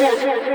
Shit.